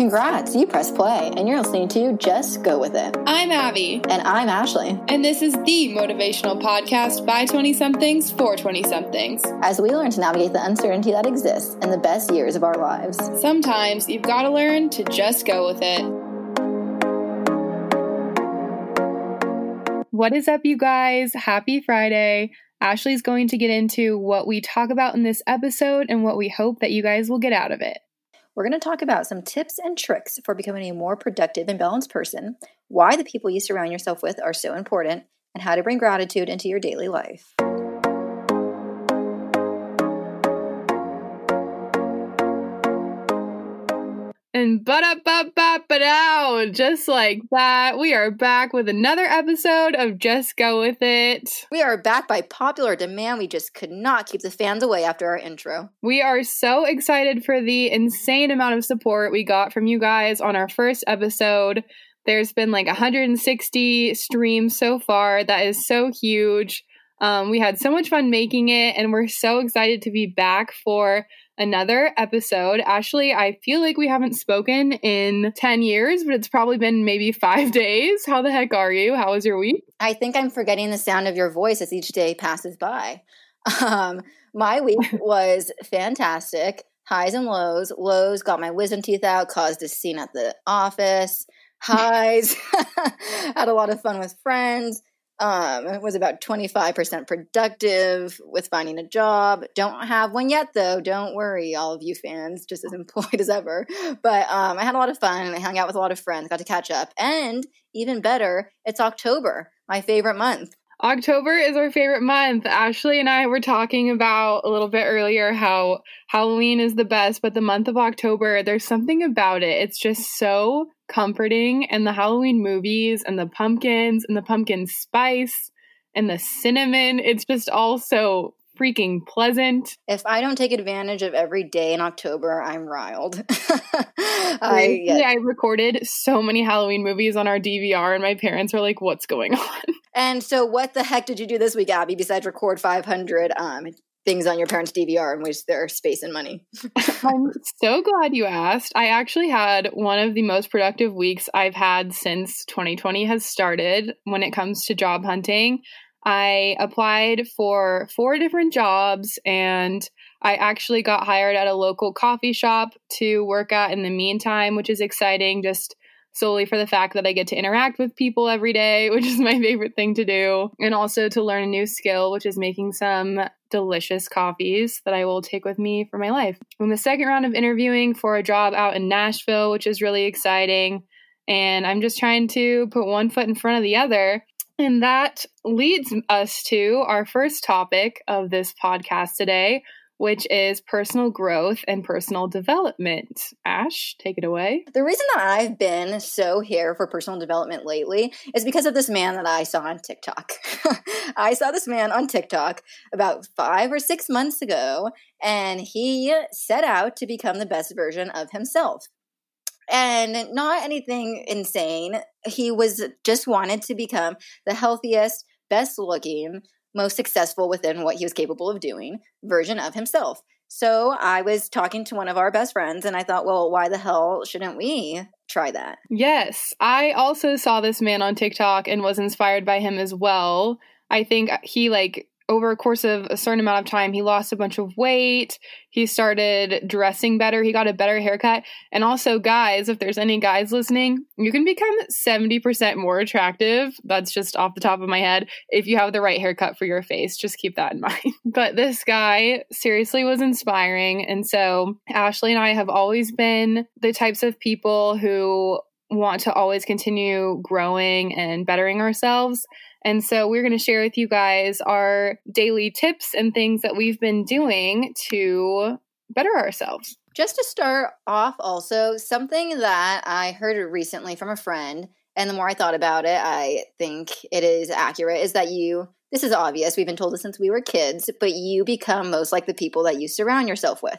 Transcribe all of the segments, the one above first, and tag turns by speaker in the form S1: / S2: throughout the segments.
S1: Congrats, you press play, and you're listening to Just Go With It.
S2: I'm Abby.
S1: And I'm Ashley.
S2: And this is the motivational podcast by 20 somethings for 20 somethings.
S1: As we learn to navigate the uncertainty that exists in the best years of our lives.
S2: Sometimes you've got to learn to just go with it. What is up, you guys? Happy Friday. Ashley's going to get into what we talk about in this episode and what we hope that you guys will get out of it.
S1: We're going to talk about some tips and tricks for becoming a more productive and balanced person, why the people you surround yourself with are so important, and how to bring gratitude into your daily life.
S2: And but up, up, up, but out, just like that, we are back with another episode of Just Go With It.
S1: We are back by popular demand. We just could not keep the fans away after our intro.
S2: We are so excited for the insane amount of support we got from you guys on our first episode. There's been like 160 streams so far. That is so huge. Um, we had so much fun making it, and we're so excited to be back for another episode. Ashley, I feel like we haven't spoken in 10 years, but it's probably been maybe five days. How the heck are you? How was your week?
S1: I think I'm forgetting the sound of your voice as each day passes by. Um, my week was fantastic. Highs and lows. Lows got my wisdom teeth out, caused a scene at the office. Highs, had a lot of fun with friends um, it was about 25% productive with finding a job. Don't have one yet, though. Don't worry, all of you fans, just as employed as ever. But um, I had a lot of fun. And I hung out with a lot of friends, got to catch up. And even better, it's October, my favorite month.
S2: October is our favorite month. Ashley and I were talking about a little bit earlier how Halloween is the best, but the month of October, there's something about it. It's just so comforting. And the Halloween movies and the pumpkins and the pumpkin spice and the cinnamon, it's just all so freaking pleasant.
S1: If I don't take advantage of every day in October, I'm riled.
S2: I, yeah. I recorded so many Halloween movies on our DVR, and my parents were like, "What's going on?"
S1: And so, what the heck did you do this week, Abby? Besides record 500 um, things on your parents' DVR and waste their space and money.
S2: I'm so glad you asked. I actually had one of the most productive weeks I've had since 2020 has started when it comes to job hunting. I applied for four different jobs and I actually got hired at a local coffee shop to work at in the meantime, which is exciting just solely for the fact that I get to interact with people every day, which is my favorite thing to do, and also to learn a new skill, which is making some delicious coffees that I will take with me for my life. I'm in the second round of interviewing for a job out in Nashville, which is really exciting. And I'm just trying to put one foot in front of the other and that leads us to our first topic of this podcast today, which is personal growth and personal development. Ash, take it away.
S1: The reason that I've been so here for personal development lately is because of this man that I saw on TikTok. I saw this man on TikTok about five or six months ago, and he set out to become the best version of himself and not anything insane. He was just wanted to become the healthiest, best looking, most successful within what he was capable of doing version of himself. So I was talking to one of our best friends and I thought, well, why the hell shouldn't we try that?
S2: Yes. I also saw this man on TikTok and was inspired by him as well. I think he like over a course of a certain amount of time, he lost a bunch of weight. He started dressing better. He got a better haircut. And also, guys, if there's any guys listening, you can become 70% more attractive. That's just off the top of my head if you have the right haircut for your face. Just keep that in mind. but this guy seriously was inspiring. And so, Ashley and I have always been the types of people who want to always continue growing and bettering ourselves. And so we're going to share with you guys our daily tips and things that we've been doing to better ourselves.
S1: Just to start off, also, something that I heard recently from a friend, and the more I thought about it, I think it is accurate, is that you This is obvious. We've been told this since we were kids, but you become most like the people that you surround yourself with.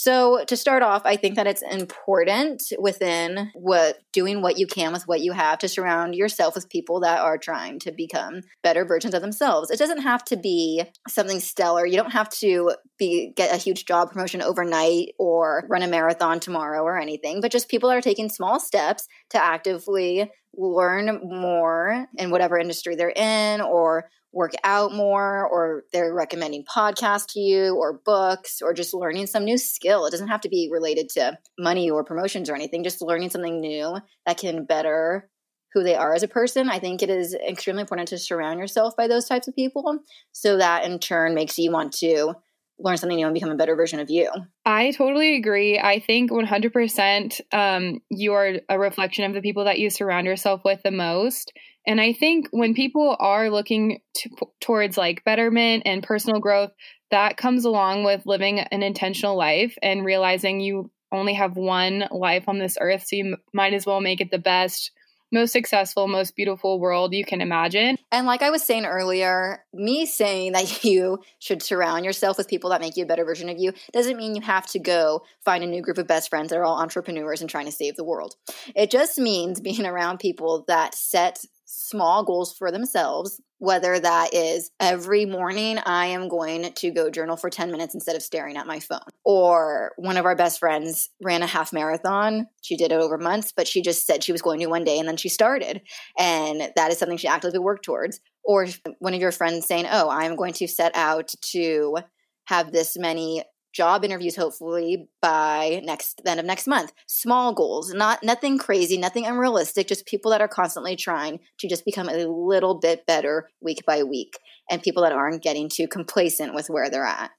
S1: So to start off, I think that it's important within what doing what you can with what you have to surround yourself with people that are trying to become better versions of themselves. It doesn't have to be something stellar. You don't have to be get a huge job promotion overnight or run a marathon tomorrow or anything, but just people are taking small steps to actively learn more in whatever industry they're in or work out more or they're recommending podcasts to you or books or just learning some new skill. It doesn't have to be related to money or promotions or anything, just learning something new that can better who they are as a person. I think it is extremely important to surround yourself by those types of people so that in turn makes you want to learn something new and become a better version of you.
S2: I totally agree. I think 100% um, you are a reflection of the people that you surround yourself with the most. And I think when people are looking to, towards like betterment and personal growth, that comes along with living an intentional life and realizing you only have one life on this earth. So you might as well make it the best most successful, most beautiful world you can imagine.
S1: And like I was saying earlier, me saying that you should surround yourself with people that make you a better version of you doesn't mean you have to go find a new group of best friends that are all entrepreneurs and trying to save the world. It just means being around people that set small goals for themselves, whether that is every morning I am going to go journal for 10 minutes instead of staring at my phone. Or one of our best friends ran a half marathon. She did it over months, but she just said she was going to one day and then she started. And that is something she actively worked towards. Or one of your friends saying, Oh, I'm going to set out to have this many job interviews hopefully by next the end of next month small goals not nothing crazy nothing unrealistic just people that are constantly trying to just become a little bit better week by week and people that aren't getting too complacent with where they're at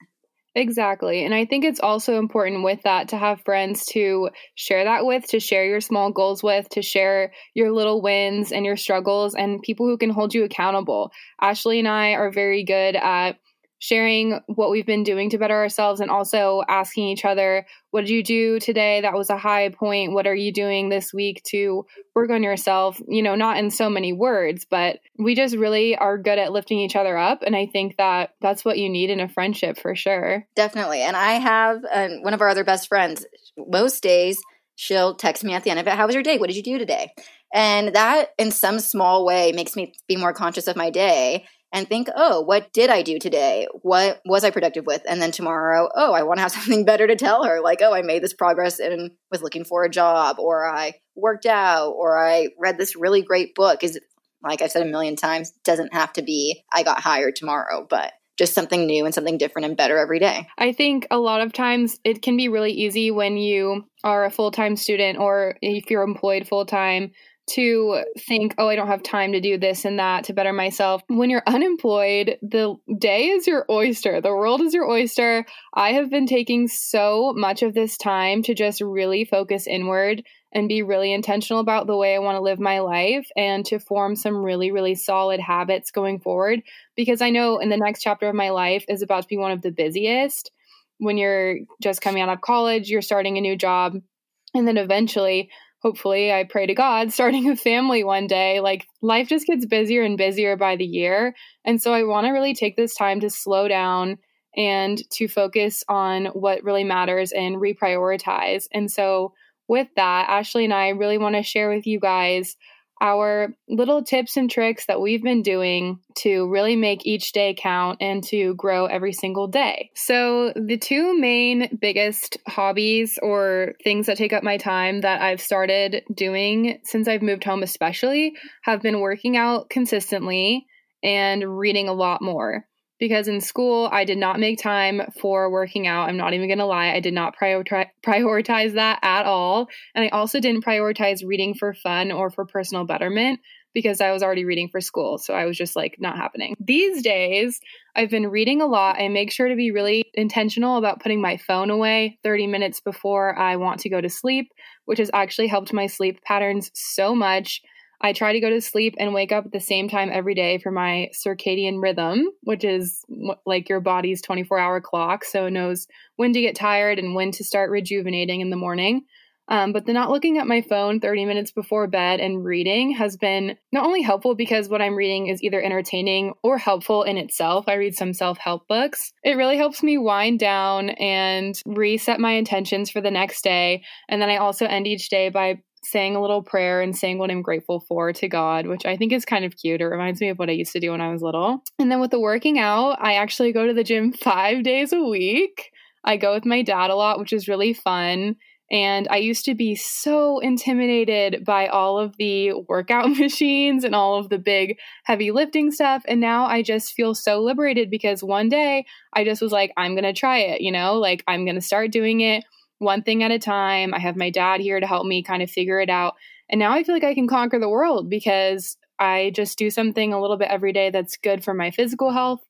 S2: Exactly. And I think it's also important with that to have friends to share that with, to share your small goals with, to share your little wins and your struggles, and people who can hold you accountable. Ashley and I are very good at sharing what we've been doing to better ourselves and also asking each other, what did you do today? That was a high point. What are you doing this week to work on yourself? You know, not in so many words, but we just really are good at lifting each other up. And I think that that's what you need in a friendship for sure.
S1: Definitely. And I have uh, one of our other best friends, most days, she'll text me at the end of it, How was your day? What did you do today? And that, in some small way, makes me be more conscious of my day and think, oh, what did I do today? What was I productive with? And then tomorrow, oh, I want to have something better to tell her. Like, oh, I made this progress in with looking for a job, or I worked out, or I read this really great book. Is like I've said a million times, doesn't have to be I got hired tomorrow, but just something new and something different and better every day.
S2: I think a lot of times it can be really easy when you are a full time student or if you're employed full time to think, oh, I don't have time to do this and that to better myself. When you're unemployed, the day is your oyster, the world is your oyster. I have been taking so much of this time to just really focus inward and be really intentional about the way I want to live my life and to form some really, really solid habits going forward. Because I know in the next chapter of my life is about to be one of the busiest. When you're just coming out of college, you're starting a new job. And then eventually, hopefully I pray to God starting a family one day. Like life just gets busier and busier by the year. And so I want to really take this time to slow down and to focus on what really matters and reprioritize. And so with that, Ashley and I really want to share with you guys our little tips and tricks that we've been doing to really make each day count and to grow every single day. So, the two main biggest hobbies or things that take up my time that I've started doing since I've moved home, especially, have been working out consistently and reading a lot more because in school I did not make time for working out. I'm not even going to lie, I did not prioritize prioritize that at all. And I also didn't prioritize reading for fun or for personal betterment because I was already reading for school. So I was just like not happening. These days, I've been reading a lot. I make sure to be really intentional about putting my phone away 30 minutes before I want to go to sleep, which has actually helped my sleep patterns so much. I try to go to sleep and wake up at the same time every day for my circadian rhythm, which is like your body's 24 hour clock. So it knows when to get tired and when to start rejuvenating in the morning. Um, but the not looking at my phone 30 minutes before bed and reading has been not only helpful because what I'm reading is either entertaining or helpful in itself. I read some self help books. It really helps me wind down and reset my intentions for the next day. And then I also end each day by saying a little prayer and saying what I'm grateful for to God, which I think is kind of cute. It reminds me of what I used to do when I was little. And then with the working out, I actually go to the gym five days a week. I go with my dad a lot, which is really fun. And I used to be so intimidated by all of the workout machines and all of the big heavy lifting stuff. And now I just feel so liberated because one day I just was like, I'm going to try it, you know, like I'm going to start doing it one thing at a time. I have my dad here to help me kind of figure it out. And now I feel like I can conquer the world because I just do something a little bit every day that's good for my physical health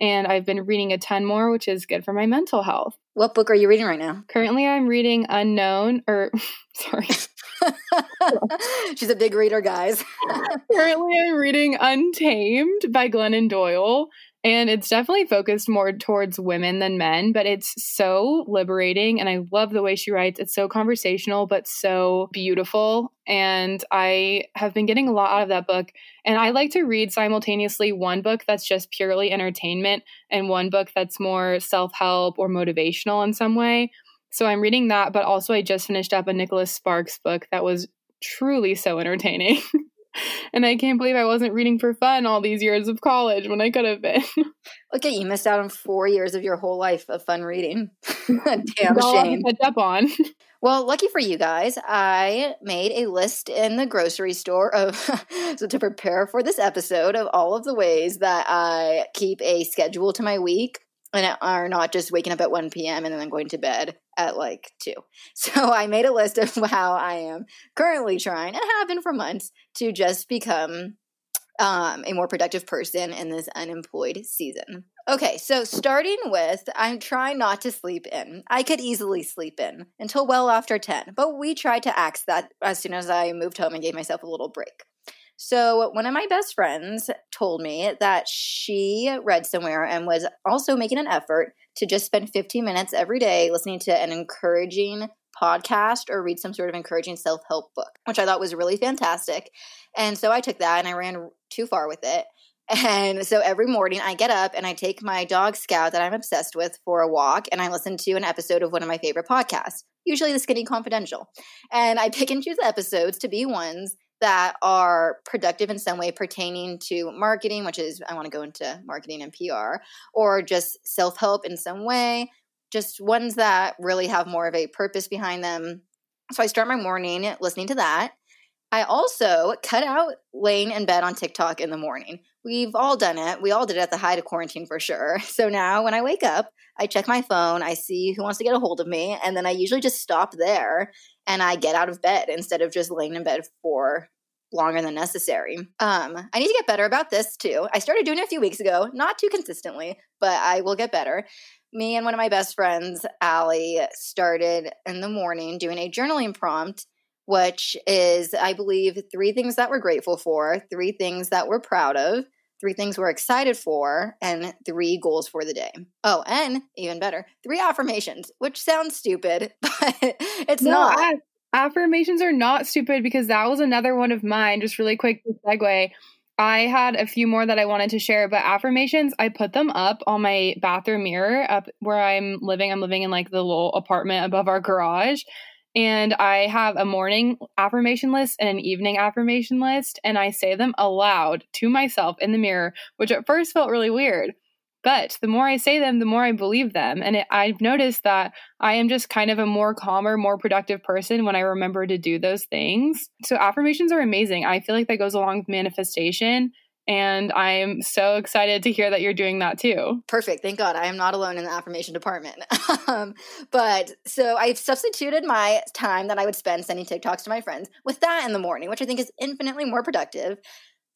S2: and I've been reading a ton more, which is good for my mental health.
S1: What book are you reading right now?
S2: Currently, I'm reading Unknown, or sorry.
S1: She's a big reader, guys.
S2: Currently, I'm reading Untamed by Glennon Doyle. And it's definitely focused more towards women than men, but it's so liberating. And I love the way she writes. It's so conversational, but so beautiful. And I have been getting a lot out of that book. And I like to read simultaneously one book that's just purely entertainment and one book that's more self help or motivational in some way. So I'm reading that, but also I just finished up a Nicholas Sparks book that was truly so entertaining. and I can't believe I wasn't reading for fun all these years of college when I could have been.
S1: Okay, you missed out on four years of your whole life of fun reading. Damn shame.
S2: Catch up on.
S1: Well, lucky for you guys, I made a list in the grocery store of so to prepare for this episode of all of the ways that I keep a schedule to my week and are not just waking up at 1 p.m. and then going to bed at like 2. So I made a list of how I am currently trying and have been for months to just become um, a more productive person in this unemployed season. Okay, so starting with, I'm trying not to sleep in. I could easily sleep in until well after 10, but we tried to axe that as soon as I moved home and gave myself a little break. So, one of my best friends told me that she read somewhere and was also making an effort to just spend 15 minutes every day listening to an encouraging podcast or read some sort of encouraging self help book, which I thought was really fantastic. And so I took that and I ran too far with it. And so every morning I get up and I take my dog Scout that I'm obsessed with for a walk and I listen to an episode of one of my favorite podcasts, usually the Skinny Confidential. And I pick and choose episodes to be ones that are productive in some way pertaining to marketing, which is I want to go into marketing and PR, or just self help in some way, just ones that really have more of a purpose behind them. So I start my morning listening to that. I also cut out laying in bed on TikTok in the morning. We've all done it. We all did it at the height of quarantine for sure. So now when I wake up, I check my phone, I see who wants to get a hold of me, and then I usually just stop there and I get out of bed instead of just laying in bed for longer than necessary. Um, I need to get better about this too. I started doing it a few weeks ago, not too consistently, but I will get better. Me and one of my best friends, Allie, started in the morning doing a journaling prompt, which is, I believe, three things that we're grateful for, three things that we're proud of, three things we're excited for, and three goals for the day. Oh, and even better, three affirmations, which sounds stupid, but it's no, not. I,
S2: affirmations are not stupid because that was another one of mine. Just really quick segue. I had a few more that I wanted to share, but affirmations, I put them up on my bathroom mirror up where I'm living. I'm living in like the little apartment above our garage. And I have a morning affirmation list and an evening affirmation list, and I say them aloud to myself in the mirror, which at first felt really weird. But the more I say them, the more I believe them. And it, I've noticed that I am just kind of a more calmer, more productive person when I remember to do those things. So affirmations are amazing. I feel like that goes along with manifestation. And I'm so excited to hear that you're doing that too.
S1: Perfect. Thank God I am not alone in the affirmation department. um, but so I've substituted my time that I would spend sending TikToks to my friends with that in the morning, which I think is infinitely more productive.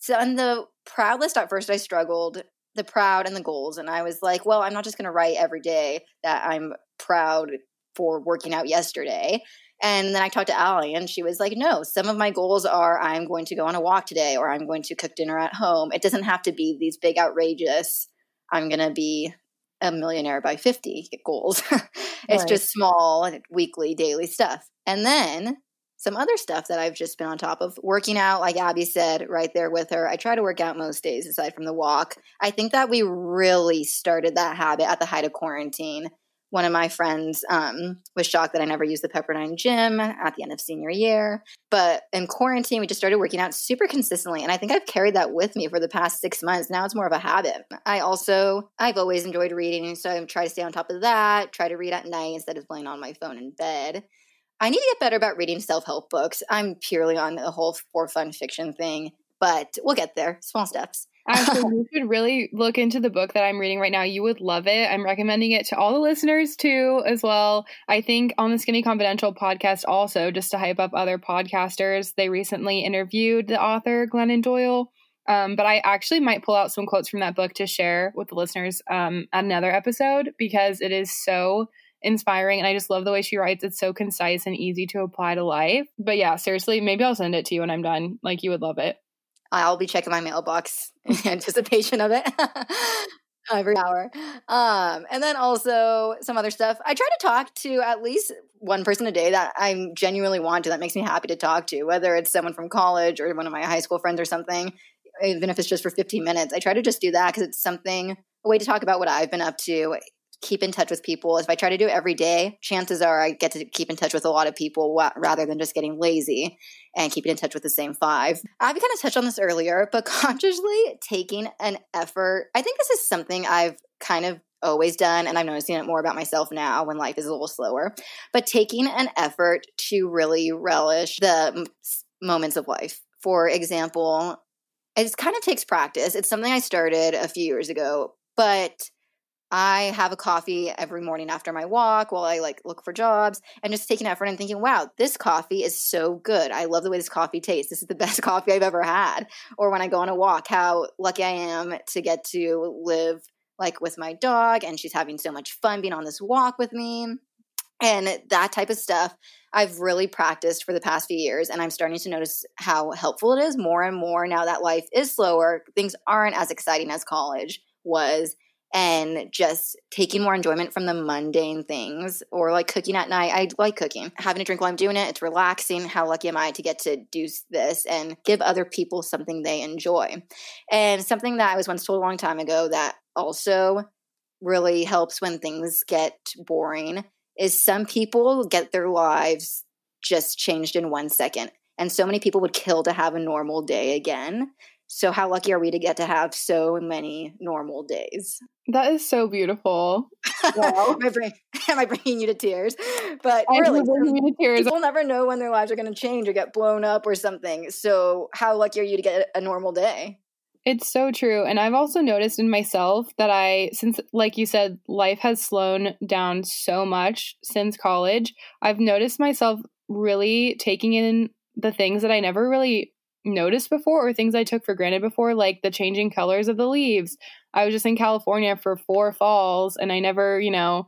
S1: So on the proud list at first, I struggled the proud and the goals. And I was like, well, I'm not just going to write every day that I'm proud for working out yesterday. And then I talked to Allie, and she was like, No, some of my goals are I'm going to go on a walk today, or I'm going to cook dinner at home. It doesn't have to be these big, outrageous, I'm going to be a millionaire by 50 goals. it's right. just small, weekly, daily stuff. And then some other stuff that I've just been on top of. Working out, like Abby said, right there with her. I try to work out most days aside from the walk. I think that we really started that habit at the height of quarantine. One of my friends um, was shocked that I never used the Pepperdine gym at the end of senior year. But in quarantine, we just started working out super consistently. And I think I've carried that with me for the past six months. Now it's more of a habit. I also, I've always enjoyed reading. So I try to stay on top of that, try to read at night instead of playing on my phone in bed. I need to get better about reading self help books. I'm purely on the whole for fun fiction thing, but we'll get there. Small steps.
S2: Actually, you should really look into the book that I'm reading right now. You would love it. I'm recommending it to all the listeners too, as well. I think on the Skinny Confidential podcast, also, just to hype up other podcasters, they recently interviewed the author, Glennon Doyle. Um, but I actually might pull out some quotes from that book to share with the listeners um, at another episode because it is so inspiring and I just love the way she writes. It's so concise and easy to apply to life. But yeah, seriously, maybe I'll send it to you when I'm done. Like you would love it.
S1: I'll be checking my mailbox in anticipation of it. every hour. Um, and then also some other stuff. I try to talk to at least one person a day that I genuinely want to, that makes me happy to talk to, whether it's someone from college or one of my high school friends or something, even if it's just for 15 minutes. I try to just do that because it's something, a way to talk about what I've been up to keep in touch with people. If I try to do it every day, chances are I get to keep in touch with a lot of people rather than just getting lazy and keeping in touch with the same five. I've kind of touched on this earlier, but consciously taking an effort. I think this is something I've kind of always done, and I'm noticing it more about myself now when life is a little slower. But taking an effort to really relish the moments of life. For example, it kind of takes practice. It's something I started a few years ago, but I have a coffee every morning after my walk while I like look for jobs and just taking effort and thinking, wow, this coffee is so good. I love the way this coffee tastes. This is the best coffee I've ever had. Or when I go on a walk, how lucky I am to get to live like with my dog and she's having so much fun being on this walk with me. And that type of stuff I've really practiced for the past few years. And I'm starting to notice how helpful it is more and more now that life is slower. Things aren't as exciting as college was and just taking more enjoyment from the mundane things or like cooking at night. I like cooking. Having a drink while I'm doing it, it's relaxing. How lucky am I to get to do this and give other people something they enjoy? And something that I was once told a long time ago that also really helps when things get boring is some people get their lives just changed in one second. And so many people would kill to have a normal day again. So, how lucky are we to get to have so many normal days?
S2: That is so beautiful.
S1: Wow. am, I bring, am I bringing you to tears? But I really, bringing to tears. people never know when their lives are going to change or get blown up or something. So, how lucky are you to get a normal day?
S2: It's so true. And I've also noticed in myself that I, since, like you said, life has slowed down so much since college, I've noticed myself really taking in the things that I never really noticed before or things I took for granted before, like the changing colors of the leaves. I was just in California for four falls and I never, you know,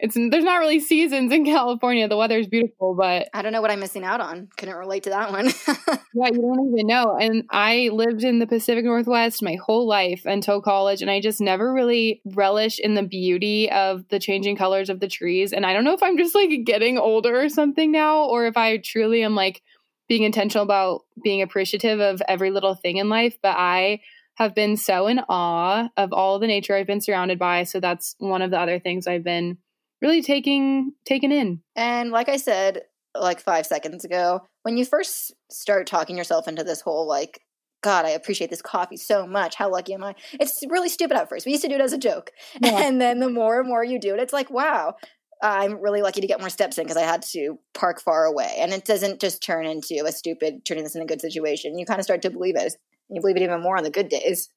S2: it's there's not really seasons in California. The weather is beautiful, but
S1: I don't know what I'm missing out on. Couldn't relate to that one.
S2: yeah, you don't even know. And I lived in the Pacific Northwest my whole life until college, and I just never really relish in the beauty of the changing colors of the trees. And I don't know if I'm just like getting older or something now, or if I truly am like being intentional about being appreciative of every little thing in life, but I have been so in awe of all the nature I've been surrounded by. So that's one of the other things I've been really taking taken in.
S1: And like I said like 5 seconds ago, when you first start talking yourself into this whole like God, I appreciate this coffee so much. How lucky am I? It's really stupid at first. We used to do it as a joke. Yeah. And then the more and more you do it, it's like, wow, I'm really lucky to get more steps in because I had to park far away. And it doesn't just turn into a stupid turning this in a good situation. You kind of start to believe it. You believe it even more on the good days.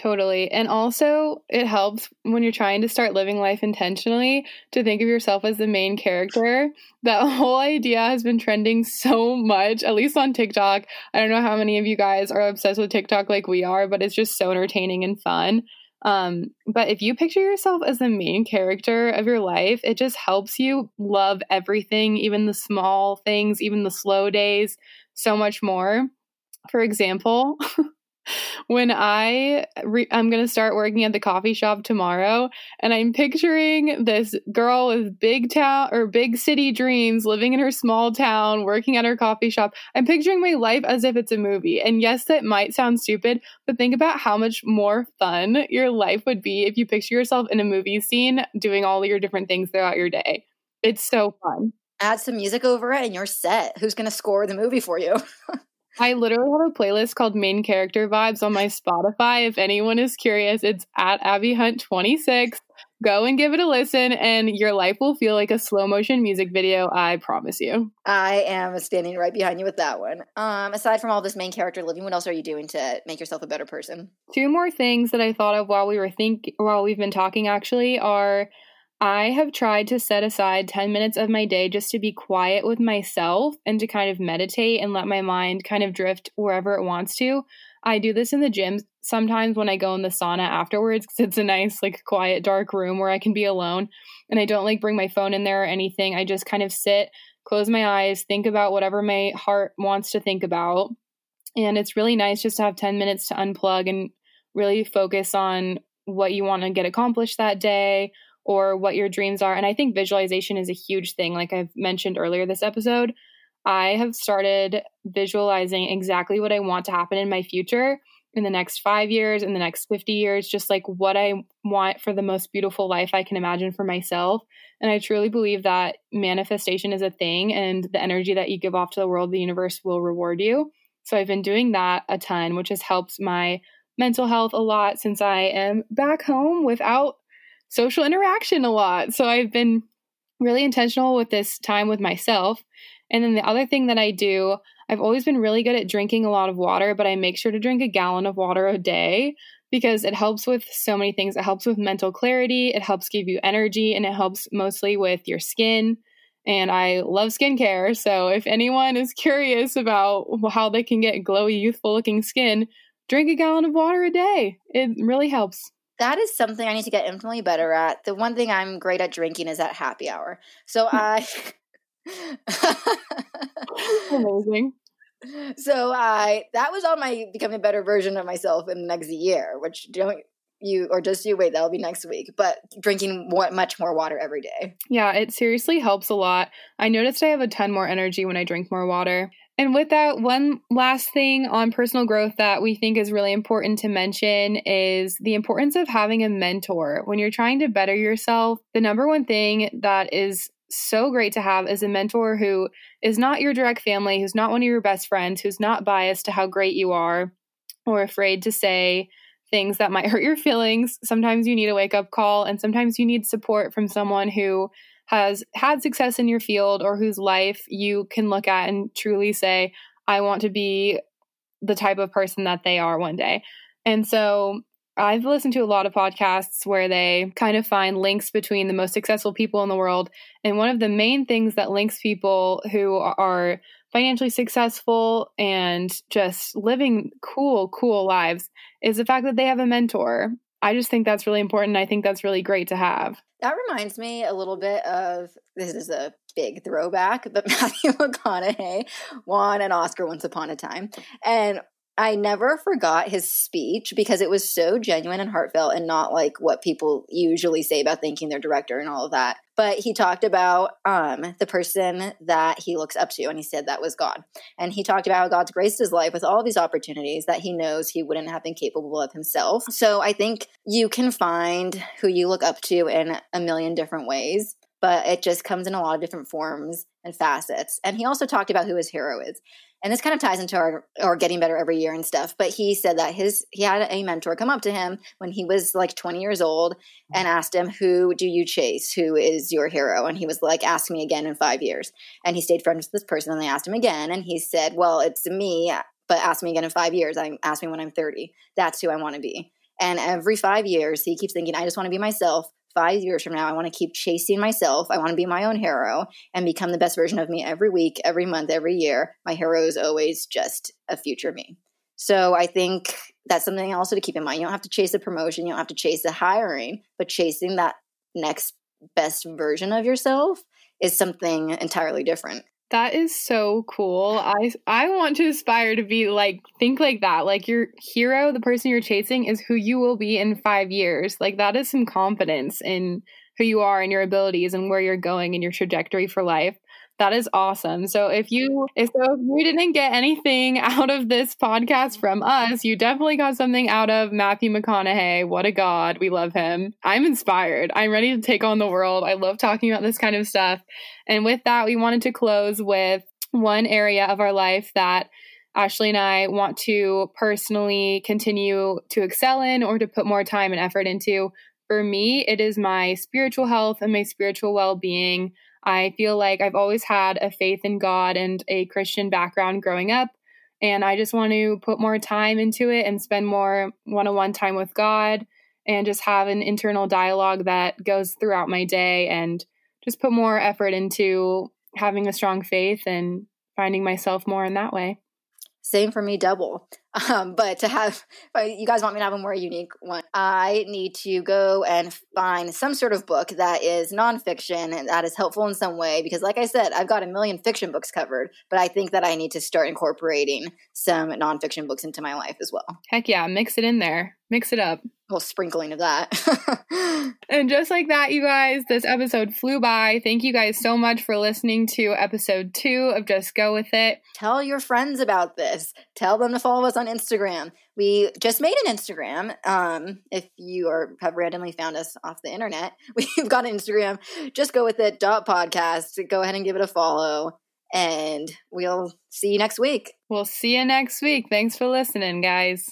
S2: Totally. And also, it helps when you're trying to start living life intentionally to think of yourself as the main character. That whole idea has been trending so much, at least on TikTok. I don't know how many of you guys are obsessed with TikTok like we are, but it's just so entertaining and fun. Um, but if you picture yourself as the main character of your life, it just helps you love everything, even the small things, even the slow days, so much more. For example, when I re- I'm going to start working at the coffee shop tomorrow and I'm picturing this girl with big town or big city dreams living in her small town working at her coffee shop. I'm picturing my life as if it's a movie. And yes, that might sound stupid, but think about how much more fun your life would be if you picture yourself in a movie scene doing all your different things throughout your day. It's so fun.
S1: Add some music over it and you're set. Who's going to score the movie for you?
S2: I literally have a playlist called Main Character Vibes on my Spotify. If anyone is curious, it's at Abby Hunt 26. Go and give it a listen, and your life will feel like a slow motion music video. I promise you.
S1: I am standing right behind you with that one. Um, aside from all this main character living, what else are you doing to make yourself a better person?
S2: Two more things that I thought of while we were think while we've been talking actually are I have tried to set aside 10 minutes of my day just to be quiet with myself and to kind of meditate and let my mind kind of drift wherever it wants to. I do this in the gym sometimes when I go in the sauna afterwards because it's a nice, like, quiet, dark room where I can be alone. And I don't like bring my phone in there or anything. I just kind of sit, close my eyes, think about whatever my heart wants to think about. And it's really nice just to have 10 minutes to unplug and really focus on what you want to get accomplished that day or what your dreams are. And I think visualization is a huge thing. Like I've mentioned earlier this episode, I have started visualizing exactly what I want to happen in my future in the next five years, in the next 50 years, just like what I want for the most beautiful life I can imagine for myself. And I truly believe that manifestation is a thing and the energy that you give off to the world, the universe will reward you. So I've been doing that a ton, which has helped my mental health a lot since I am back home without social interaction a lot. So I've been really intentional with this time with myself. And then the other thing that I do, I've always been really good at drinking a lot of water, but I make sure to drink a gallon of water a day because it helps with so many things. It helps with mental clarity, it helps give you energy, and it helps mostly with your skin. And I love skincare. So if anyone is curious about how they can get glowy, youthful looking skin, drink a gallon of water a day. It really helps
S1: that is something I need to get infinitely better at. The one thing I'm great at drinking is at happy hour. So hmm. I
S2: amazing.
S1: So I that was on my becoming a better version of myself in the next year, which don't you or just you wait that'll be next week but drinking more, much more water every day
S2: yeah it seriously helps a lot i noticed i have a ton more energy when i drink more water and with that, one last thing on personal growth that we think is really important to mention is the importance of having a mentor. When you're trying to better yourself, the number one thing that is so great to have is a mentor who is not your direct family, who's not one of your best friends, who's not biased to how great you are or afraid to say things that might hurt your feelings. Sometimes you need a wake up call, and sometimes you need support from someone who has had success in your field or whose life you can look at and truly say, I want to be the type of person that they are one day. And so I've listened to a lot of podcasts where they kind of find links between the most successful people in the world. And one of the main things that links people who are financially successful and just living cool, cool lives is the fact that they have a mentor. I just think that's really important. I think that's really great to have.
S1: That reminds me a little bit of this is a big throwback, but Matthew McConaughey won an Oscar once upon a time. And I never forgot his speech because it was so genuine and heartfelt and not like what people usually say about thanking their director and all of that. But he talked about um, the person that he looks up to, and he said that was God. And he talked about how God's graced his life with all these opportunities that he knows he wouldn't have been capable of himself. So I think you can find who you look up to in a million different ways but it just comes in a lot of different forms and facets. And he also talked about who his hero is and this kind of ties into our our getting better every year and stuff but he said that his he had a mentor come up to him when he was like 20 years old and mm. asked him who do you chase? Who is your hero? And he was like ask me again in five years. And he stayed friends with this person and they asked him again and he said well it's me but ask me again in five years. I ask me when i'm 30 that's who i want to be. And every five years he keeps thinking i just want to be myself five years from now, I want to keep chasing myself. I want to be my own hero and become the best version of me every week, every month, every year. My hero is always just a future me. So I think that's something also to keep in mind. You don't have to chase a promotion, you don't have to chase a hiring, but chasing that next best version of yourself is something entirely different.
S2: That is so cool. I I want to aspire to be like think like that. Like your hero, the person you're chasing is who you will be in 5 years. Like that is some confidence in who you are and your abilities and where you're going and your trajectory for life. That is awesome. So if you if so if you didn't get anything out of this podcast from us, you definitely got something out of Matthew McConaughey. What a god. We love him. I'm inspired. I'm ready to take on the world. I love talking about this kind of stuff. And with that, we wanted to close with one area of our life that Ashley and I want to personally continue to excel in or to put more time and effort into. For me, it is my spiritual health and my spiritual well being. I feel like I've always had a faith in God and a Christian background growing up. And I just want to put more time into it and spend more one on one time with God and just have an internal dialogue that goes throughout my day and just put more effort into having a strong faith and finding myself more in that way.
S1: Same for me, double. Um, but to have, you guys want me to have a more unique one, I need to go and find some sort of book that is nonfiction and that is helpful in some way. Because, like I said, I've got a million fiction books covered, but I think that I need to start incorporating some nonfiction books into my life as well.
S2: Heck yeah, mix it in there, mix it up A
S1: little sprinkling of that.
S2: and just like that, you guys, this episode flew by. Thank you guys so much for listening to episode two of Just Go With It.
S1: Tell your friends about this. Tell them to follow us on Instagram. We just made an Instagram. Um, if you are have randomly found us off the internet, we've got an Instagram. Just go with it. Dot podcast. Go ahead and give it a follow. And we'll see you next week.
S2: We'll see you next week. Thanks for listening, guys.